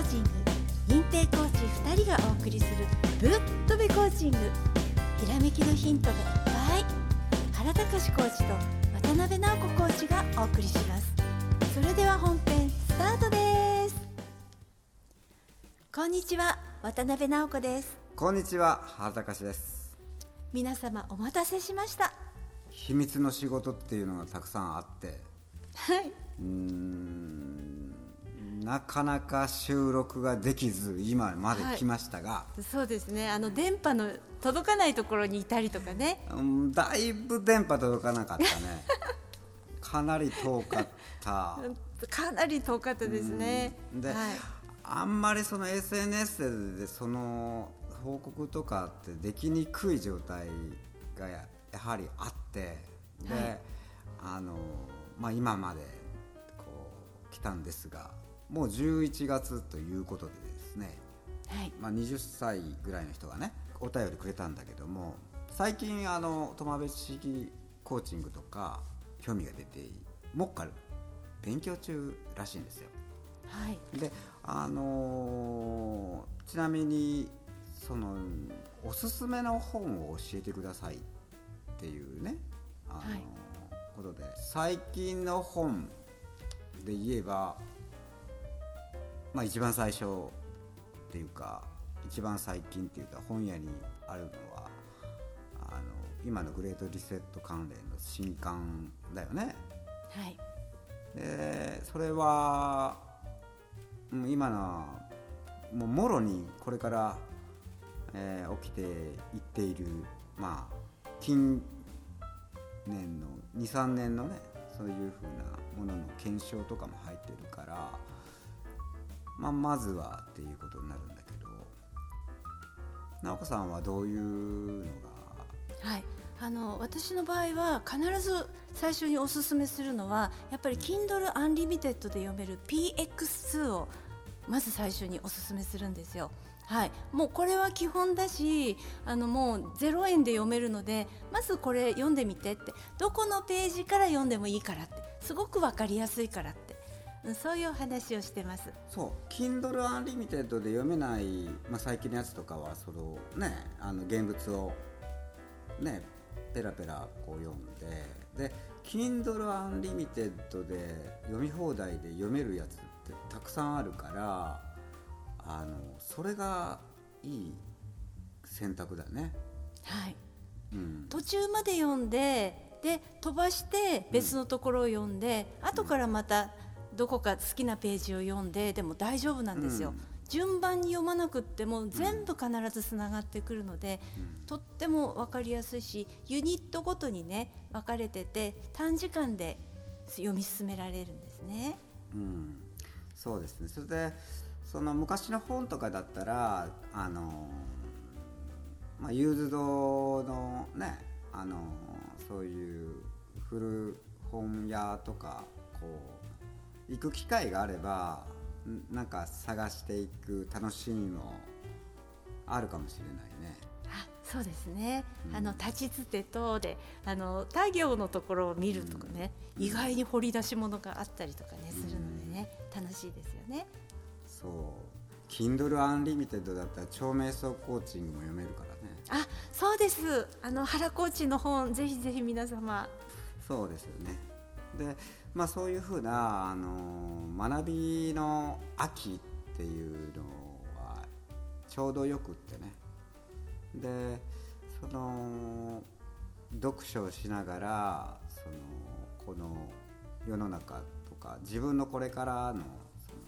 ーチング認定コーチ2人がお送りするぶっとべコーチング。ひらめきのヒントがいっぱい。原隆コーチと渡辺直子コーチがお送りします。それでは本編スタートです。こんにちは渡辺直子です。こんにちは原隆です。皆様お待たせしました。秘密の仕事っていうのがたくさんあって。はい。うーんなかなか収録ができず今まで来ましたが、そうですね。あの電波の届かないところにいたりとかね。うん、だいぶ電波届かなかったね。かなり遠かった。かなり遠かったですね。で、はい。あんまりその SNS でその報告とかってできにくい状態がややはりあってで、はい。あのまあ、今までこう来たんですがもう11月ということでですね、はい。まあ、20歳ぐらいの人がねお便りくれたんだけども最近あの友部式コーチングとか興味が出てモッカル勉強中らしいんですよ。はい。であのーちなみにそのおすすめの本を教えてくださいっていうね、あのーはい。ことで最近の本で言えば、まあ、一番最初っていうか一番最近っていうか本屋にあるのはあの今のグレートリセット関連の新刊だよね。はいでそれはうん今のもうもろにこれから、えー起きていっているまあ近年の23年のねそういうふうなものの検証とかも入ってるから、まあ、まずはっていうことになるんだけど直子さんはどういうのが？はい、あの私の場合は必ず最初におすすめするのはやっぱり Kindle Unlimited で読める PX2 をまず最初におすすめするんですよ。はい、もうこれは基本だしあのもう0円で読めるのでまずこれ読んでみてってどこのページから読んでもいいからってすごく分かりやすいからってそういうお話をしてます。そう Kindle Unlimited で読めない、まあ、最近のやつとかはそのねあの現物をねペラペラこう読んでで Kindle Unlimited で読み放題で読めるやつってたくさんあるからあのそれがいい選択だね。はいうん、途中まで読んでで飛ばして別のところを読んで、後からまたどこか好きなページを読んででも大丈夫なんですよ、うん。順番に読まなくっても全部必ずつながってくるので、とっても分かりやすいしユニットごとにね分かれてて短時間で読み進められるんですね。うん、そうですね。それでその昔の本とかだったらあのまあユーズドのねあのそういう古本屋とかこう行く機会があればんなんか探していく楽しみもあるかもしれないね。あそうですね、うんあの立ちつてとであの他行のところを見るとかね、意外に掘り出し物があったりとかねするのでね、楽しいですよね。そう Kindle Unlimited だったら超瞑想コーチングも読めるからね。あそうですあの原コーチの本ぜひぜひ皆様そうですよね。で、まあそういうふうなあの学びの秋っていうのはちょうどよくってね。で、その読書をしながらそのこの世の中とか自分のこれからのその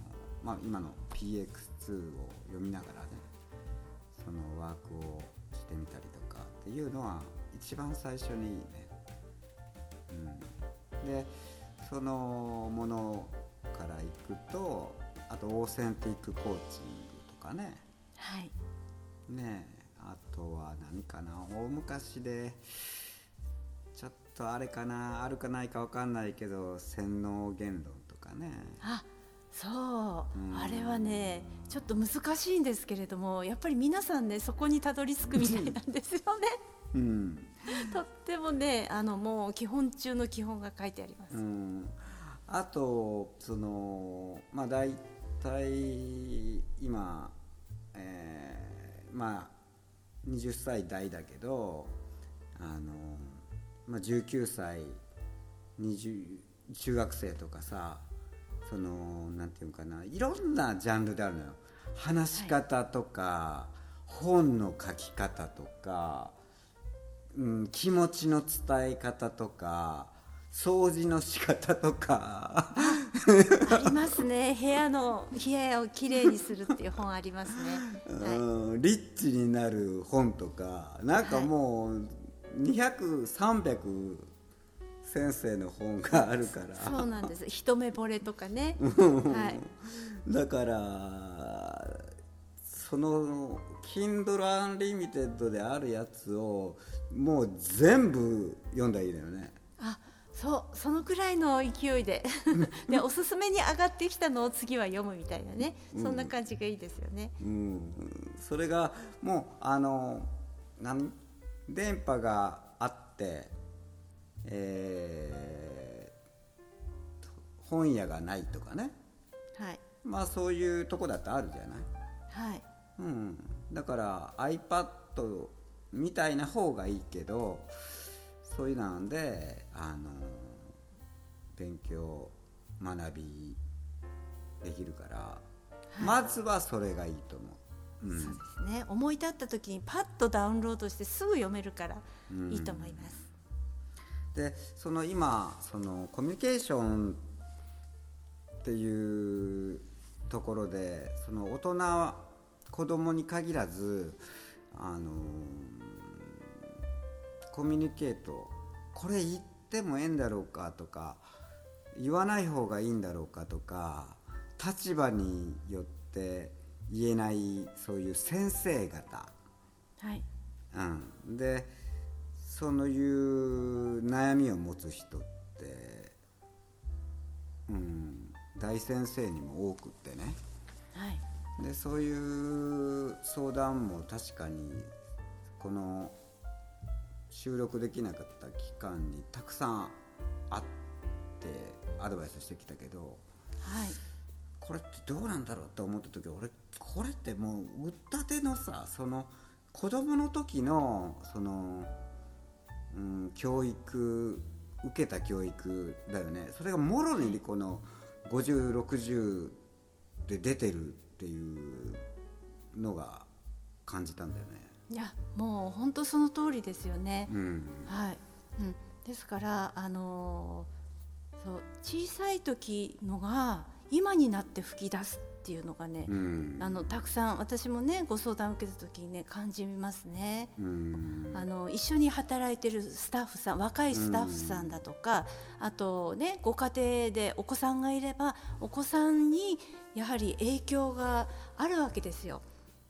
まあ今の PX2 を読みながらね、そのワークをしてみたりとかっていうのは一番最初にいいね。うん、でそのものからいくとあとオーセンティックコーチングとかね。はい。ねえあとは何かな。大昔でちょっとあれかなあるかないか分かんないけど洗脳言論とかね。あそう、うん。あれはねちょっと難しいんですけれどもやっぱり皆さんねそこにたどり着くみたいなんですよね。うん、とってもねあのもう基本中の基本が書いてあります、あとそのまあ大体今、えーまあ20歳代だけどあの、まあ、19歳20中学生とかさそのなんていうかないろんなジャンルであるのよ。話し方とか、本の書き方とか、うん、気持ちの伝え方とか掃除の仕方とか。ありますね。部屋の部屋をきれいにするっていう本ありますね、はい、うんリッチになる本とか。なんかもう200300先生の本があるから。そうなんです。一目惚れとかね。はい。だからその Kindle Unlimited であるやつをもう全部読んだらいいのよね。あそうそのくらいの勢いで。でおすすめに上がってきたのを次は読むみたいなね。そんな感じがいいですよね、うん。それがもうあの何電波があってえー本屋がないとかね。はい。まあそういうとこだってあるじゃない。はいうん、だから iPad みたいな方がいいけどそういうなんであの勉強学びできるから、まずはそれがいいと思う、うん。そうですね。思い立った時にパッとダウンロードしてすぐ読めるからいいと思います、でその今そのコミュニケーションっていうところでその大人子供に限らずあのコミュニケートこれ言ってもええんだろうかとか言わない方がいいんだろうかとか立場によって言えないそういう先生方。はい。うん、でそういう悩みを持つ人って、うん、大先生にも多くってね。はいでそういう相談も確かにこの収録できなかった期間にたくさんあってアドバイスしてきたけどはい。これってどうなんだろうと思った時俺これってもう打ったてのさその子供の時のその、うん、教育受けた教育だよね。それがもろにこの5060で出てるっていうのが感じたんだよね。いやもう本当その通りですよね、うん。はい、うん、ですからあのーそう小さい時のが今になって吹き出すっていうのがね、うんあのたくさん私もねご相談を受けた時にね感じますね。うんあの一緒に働いてるスタッフさん若いスタッフさんだとか、あとねご家庭でお子さんがいればお子さんにやはり影響があるわけですよ。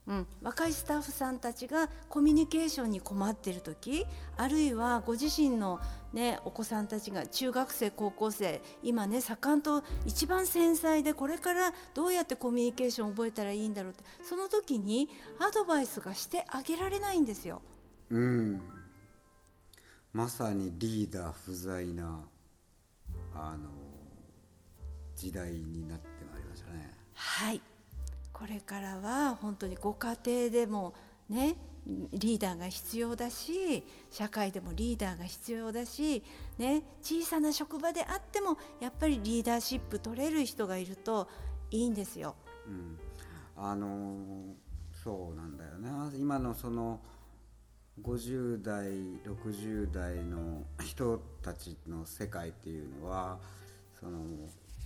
うん、若いスタッフさんたちがコミュニケーションに困っている時あるいはご自身の、ね、お子さんたちが中学生高校生今ね盛んと一番繊細でこれからどうやってコミュニケーションを覚えたらいいんだろうってその時にアドバイスがしてあげられないんですよ。うん、まさにリーダー不在なあの時代になってまいりましたね。はいこれからは本当にご家庭でもねリーダーが必要だし社会でもリーダーが必要だし、ね、小さな職場であってもやっぱりリーダーシップ取れる人がいるといいんですよ。うん、あのそうなんだよね今のその50代60代の人たちの世界っていうのはその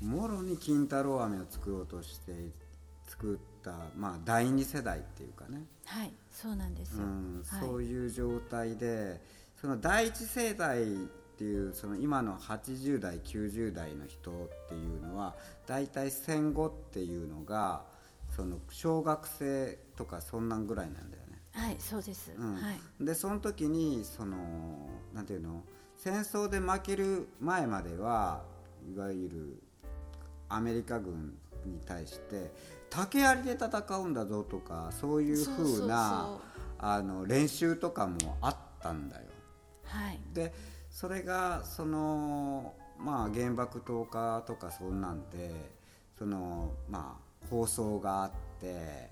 もろに金太郎飴を作ろうとしていて作った、まあ、第二世代っていうかね、はいそうなんですよ、うん、はい。そういう状態でその第一世代っていうその今の80代90代の人っていうのは大体戦後っていうのがその小学生とかそんなんぐらいなんだよね。はいそうです、うん。はい。でその時にそのなんていうの？戦争で負ける前まではいわゆるアメリカ軍に対して竹槍で戦うんだぞとかそういうそうなあの練習とかもあったんだよ。はい。でそれがそのまあ原爆投下とかそんなんでそのまあ放送があって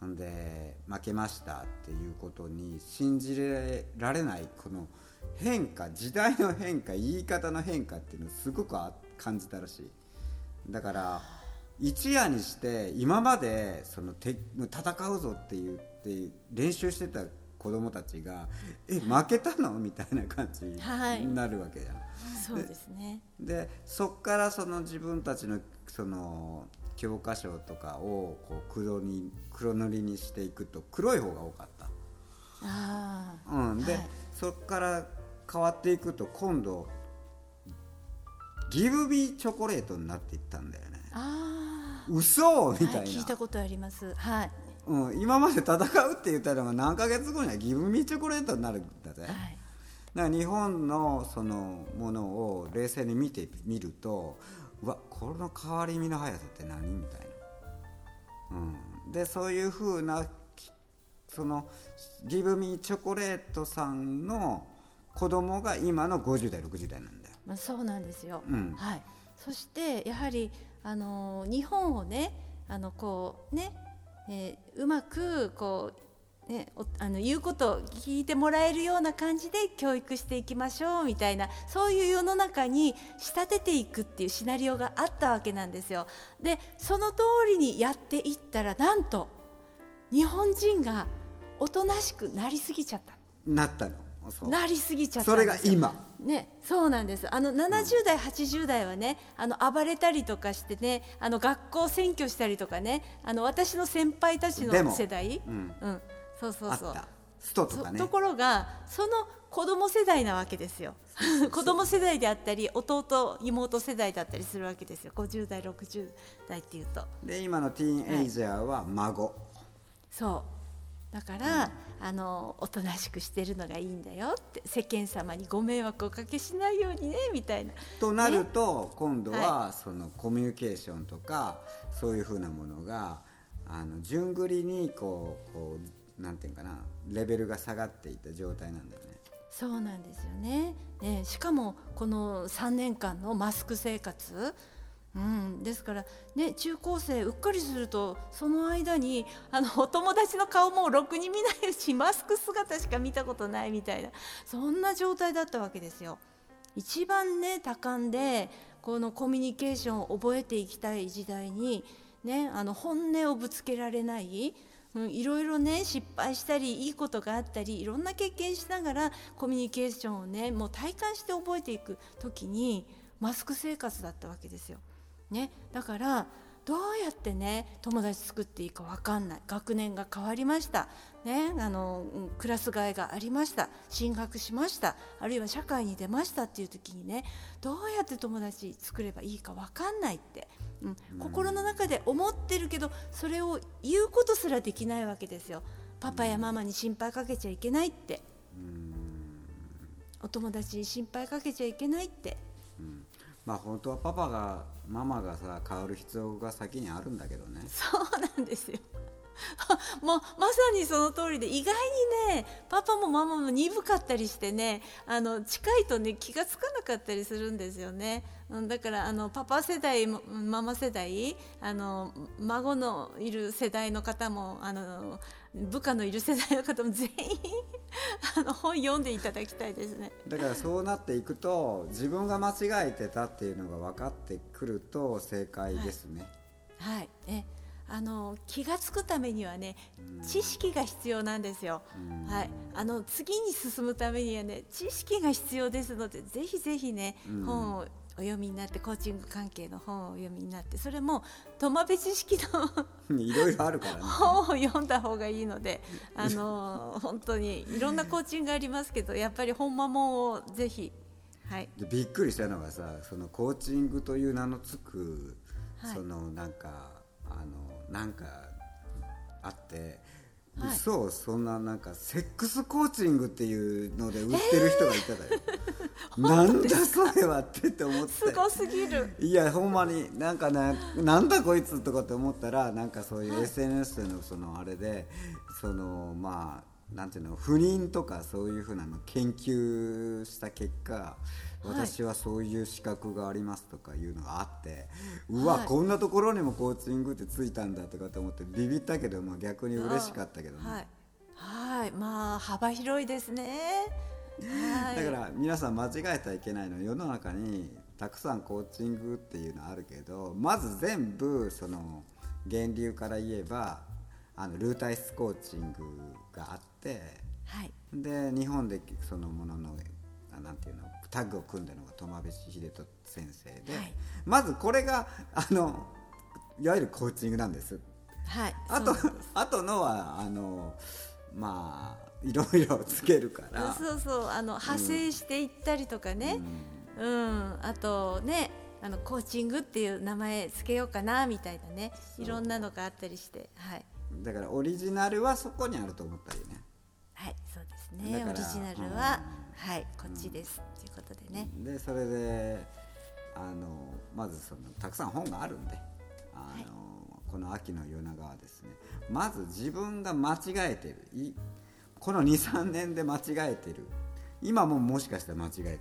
ほんで負けましたっていうことに信じられないこの変化時代の変化言い方の変化っていうのをすごくあ感じたらしい。だから一夜にして今までそのて戦うぞって言って練習してた子供たちが「え負けたの?」みたいな感じになるわけじゃん。そうですねでそっからその自分たちのその教科書とかをこう黒に黒塗りにしていくと黒い方が多かった。あうん、で、はいそっから変わっていくと今度ギブビーチョコレートになっていったんだよね。あ嘘みたいな、聞いたことあります。はい。うん、今まで戦うって言ったのが何ヶ月後にはギブミーチョコレートになるんだぜ、はい。だから日本のそのものを冷静に見てみるとうわこの変わり身の速さって何みたいな、うん、でそういうふうなきそのギブミーチョコレートさんの子供が今の50代60代なんだよ。まあ、そうなんですよ、うん。はい、そしてやはり、あの日本をねあのこうね、えーうまくこう、ね、あの言うことを聞いてもらえるような感じで教育していきましょうみたいなそういう世の中に仕立てていくっていうシナリオがあったわけなんですよ。でその通りにやっていったらなんと日本人がおとなしくなりすぎちゃった。なったのなりすぎちゃったそれが今。ね、そうなんです。あの70代、80代はね、あの暴れたりとかしてね、あの学校占拠したりとかね、あの私の先輩たちの世代、うん。うん、そうそうそう。あった。ストとかね。そところがその子供世代なわけですよ。子供世代であったり、弟妹世代だったりするわけですよ。50代、60代っていうと。で今のティーンエイジャーは孫、そうだから、あのおとなしくしてるのがいいんだよって世間様にご迷惑をおかけしないようにねみたいな。となると今度ははそのコミュニケーションとかそういうふうなものがあの順繰りにこうこうなんていうかなレベルが下がっていった状態なんだよね。そうなんですよね。ねしかもこの3年間のマスク生活うん、ですから、ね、中高生うっかりするとその間にあのお友達の顔もろくに見ないうちマスク姿しか見たことないみたいなそんな状態だったわけですよ。一番ね多感でこのコミュニケーションを覚えていきたい時代に、ね、あの本音をぶつけられない、うん、いろいろね失敗したりいいことがあったりいろんな経験しながらコミュニケーションをねもう体感して覚えていく時にマスク生活だったわけですよ。ね、だからどうやってね友達作っていいか分かんない。学年が変わりました、ね、あのうんクラス替えがありました。進学しました。あるいは社会に出ました。っていう時にねどうやって友達作ればいいか分かんないって、うん、心の中で思ってるけどそれを言うことすらできないわけですよ。パパやママに心配かけちゃいけないって。お友達に心配かけちゃいけないってまあ本当はパパがママがさ変わる必要が先にあるんだけどね。そうなんですよ。もうまさにその通りで意外にねパパもママも鈍かったりしてねあの近いとね気がつかなかったりするんですよね、うん、だからあのパパ世代もママ世代あの孫のいる世代の方もあの部下のいる世代の方も全員あの本読んでいただきたいですね。だからそうなっていくと自分が間違えてたっていうのが分かってくると正解ですね。はい、えあの気が付くためにはね知識が必要なんですよ。はい、あの次に進むためにはね知識が必要ですのでぜひぜひね、うん。本をお読みになってコーチング関係の本をお読みになってそれもトマベ知識の いろいろあるからね。本を読んだ方がいいのであの本当にいろんなコーチングありますけどやっぱり本間もをぜひはい。でびっくりしたのがさそのコーチングという名のつく、はい。そのなんかあのなんかあって、はい。嘘そんななんかセックスコーチングっていうので売ってる人がいただよ、なんだそれはってって思って。すごすぎる。いやほんまになんかねなんだこいつとかって思ったらなんかそういう SNS でのそのあれでそのまあなんていうの不妊とかそういうふうなの研究した結果私はそういう資格がありますとかいうのがあって、うわ、はいこんなところにもコーチングってついたんだとかと思ってビビったけど、まあ、逆に嬉しかったけどね、はい、はい、まあ幅広いですね。はい、だから皆さん間違えたらいけないのは世の中にたくさんコーチングっていうのあるけどまず全部その源流から言えばあのルータイスコーチングがあってはい、で日本でそのもののあなんていうのタッグを組んだのが苫部秀人先生で、はい。まずこれがあのいわゆるコーチングなんです。はい、あとあとのはあのまあいろいろつけるから。そうそう、あの派生していったりとかね、うん、あとね。あのコーチングっていう名前つけようかなみたいなね。いろんなのがあったりして。はい。だからオリジナルはそこにあると思ったりね。はいそうですね。オリジナルは、はいこっちですことでね、でそれであのまずそのたくさん本があるんであの、この秋の夜長はですねまず自分が間違えてる。いこの23年で間違えてる。今ももしかしたら間違えてる。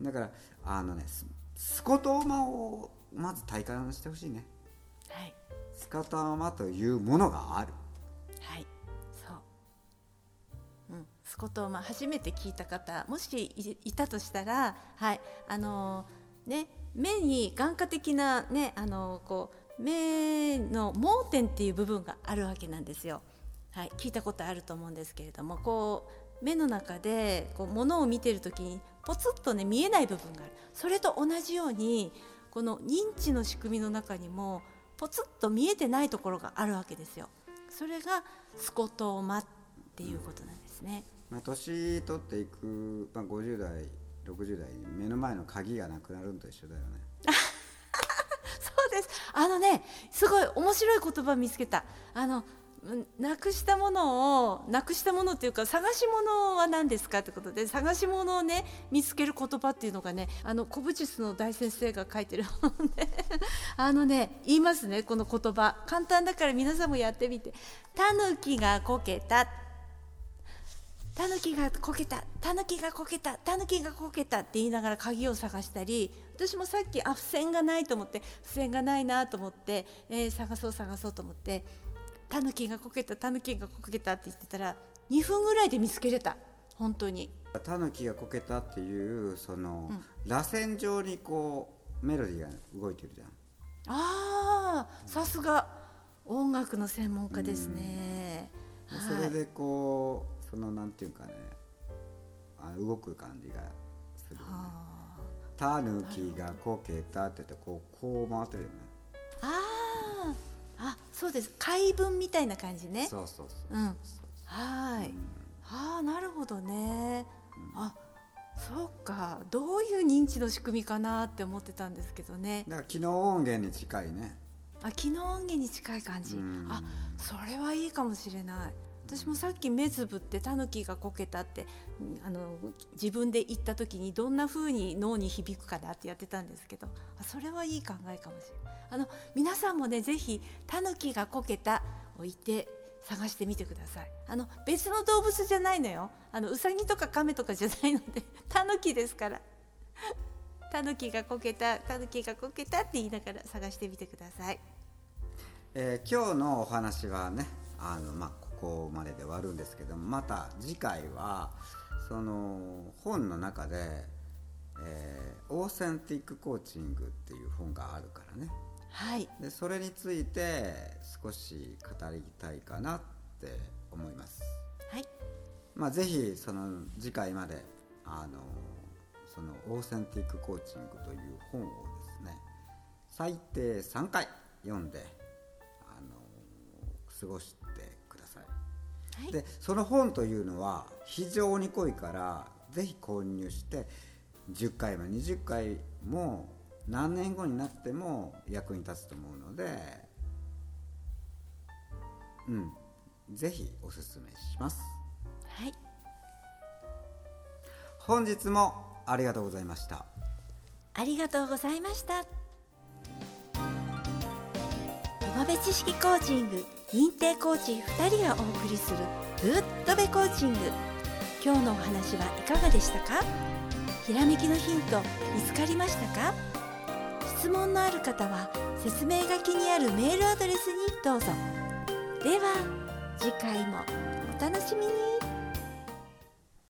だからあのねススコトーマをまず体感してほしいね。はい。スコトーマというものがあるそう、うん、スコトーマ初めて聞いた方もしいたとしたらはいあのね目に眼科的なねあのこう目の盲点っていう部分があるわけなんですよ。はい、聞いたことあると思うんですけれどもこう目の中でこう物を見てる時にポツッとね見えない部分があるそれと同じようにこの認知の仕組みの中にもポツッと見えてないところがあるわけですよ。それがスコトーマっていうことなんですね。まあ、年取っていく、まあ、50代60代目の前の鍵がなくなるのと一緒だよね そうです。あのね、すごい面白い言葉見つけた。あのなくしたものをなくしたものっていうか探し物は何ですかってことで探し物をね見つける言葉っていうのがねあの古武術の大先生が書いてる本で あのね言いますねこの言葉簡単だから皆さんもやってみて「タヌキがこけた」タヌキがこけたタヌキがこけたタヌキがこけたって言いながら鍵を探したり私もさっきあ付箋がないと思って付箋がないなと思って、えー探そう探そうと思ってタヌキがこけたタヌキがこけたって言ってたら2分ぐらいで見つけれた。本当に。タヌキがこけたっていうその、螺旋状にこうメロディーが動いてるじゃん。あーさすが音楽の専門家ですね、でそれでこうそのなんていうかねあ動く感じがするよねタヌキがこけたって言ってこうこう回ってるよねあーあそうです回文みたいな感じねそうそうそううん、はーい。ああ、なるほどね。あ、そうか。どういう認知の仕組みかなって思ってたんですけどね。だから機能音源に近いねあ、機能音源に近い感じうん。あ、それはいいかもしれない。私もさっき目つぶってタヌキがこけたってあの自分で言った時にどんな風に脳に響くかなってやってたんですけどそれはいい考えかもしれない。あの皆さんもねぜひタヌキがこけたを言って探してみてください。あの別の動物じゃないのよ。あのウサギとかカメとかじゃないので タヌキですから。タヌキがこけたタヌキがこけたって言いながら探してみてください。えー今日のお話はねあの、まあ、ここまでで終わるんですけどもまた次回はその本の中で、えーオーセンティックコーチング」っていう本があるからねはいでそれについて少し語りたいかなって思います。はいまあ、ぜひその次回まであのそのオーセンティックコーチングという本をですね最低3回読んであの過ごして。はい。でその本というのは非常に濃いからぜひ購入して10回も20回も何年後になっても役に立つと思うのでうん。ぜひおすすめします。はい。本日もありがとうございました。ありがとうございました。知識コーチング認定コーチ2人がお送りするぶっとべコーチング。今日のお話はいかがでしたか？ひらめきのヒント見つかりましたか？質問のある方は説明書きにあるメールアドレスにどうぞ。では次回もお楽しみに。